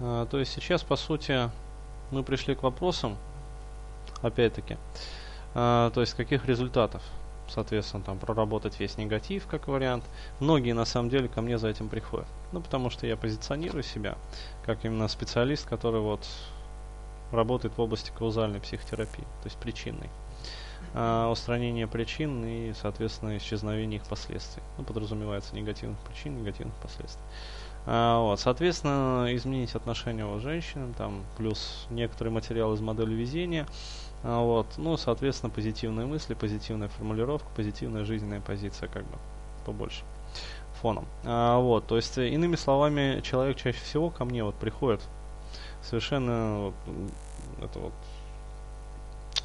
А, то есть сейчас, по сути, мы пришли к вопросам, опять-таки, а, то есть каких результатов, соответственно, там проработать весь негатив как вариант. Многие на самом деле ко мне за этим приходят. Ну, потому что я позиционирую себя как именно специалист, который вот работает в области каузальной психотерапии, то есть причинной. А, устранение причин и, соответственно, исчезновение их последствий. Ну, подразумевается негативных причин, негативных последствий. А, вот, соответственно, изменить отношение вот, женщинам, там, плюс некоторый материал из модели везения, а, вот, ну, соответственно, позитивные мысли, позитивная формулировка, позитивная жизненная позиция, как бы, побольше фоном. А, вот, то есть, иными словами, человек чаще всего ко мне вот приходит совершенно вот, это вот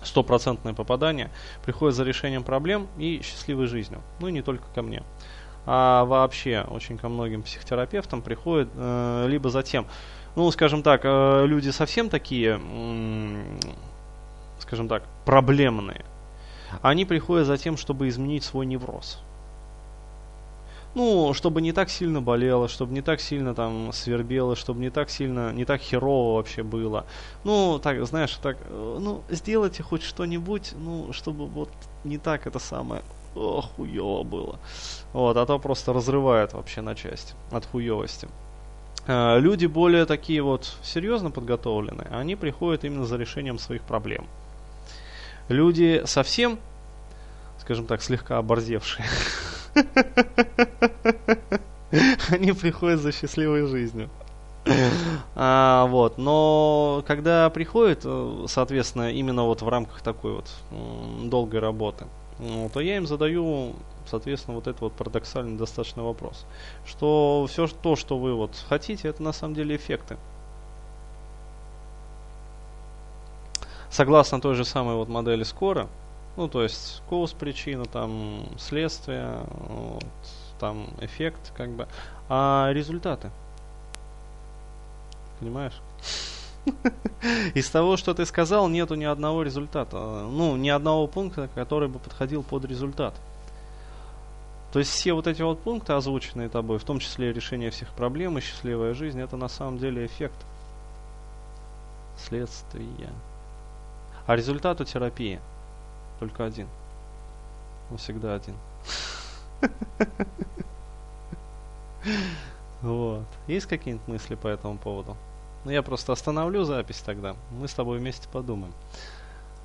стопроцентное попадание, приходит за решением проблем и счастливой жизнью. Ну и не только ко мне. А вообще очень ко многим психотерапевтам приходит э, либо за тем, ну, скажем так, э, люди совсем такие, э, скажем так, проблемные. Они приходят за тем, чтобы изменить свой невроз ну, чтобы не так сильно болело, чтобы не так сильно там свербело, чтобы не так сильно, не так херово вообще было. Ну, так, знаешь, так, э, ну, сделайте хоть что-нибудь, ну, чтобы вот не так это самое о, хуево было. Вот, а то просто разрывает вообще на части от хуевости. Э, люди более такие вот серьезно подготовленные, они приходят именно за решением своих проблем. Люди совсем, скажем так, слегка оборзевшие, Они приходят за счастливой жизнью. А, вот, но когда приходят, э, соответственно, именно вот в рамках такой вот долгой работы, ну, то я им задаю, соответственно, вот этот вот парадоксальный достаточно вопрос, что все то, что вы вот хотите, это на самом деле эффекты. Согласно той же самой вот модели скоро, ну, то есть, cause причина, там, следствие, вот, там, эффект, как бы. А результаты? Понимаешь? Из того, что ты сказал, нету ни одного результата. Ну, ни одного пункта, который бы подходил под результат. То есть все вот эти вот пункты, озвученные тобой, в том числе решение всех проблем и счастливая жизнь, это на самом деле эффект. Следствие. А результат у терапии – только один. Он всегда один. Вот. Есть какие-нибудь мысли по этому поводу? Ну, я просто остановлю запись тогда. Мы с тобой вместе подумаем.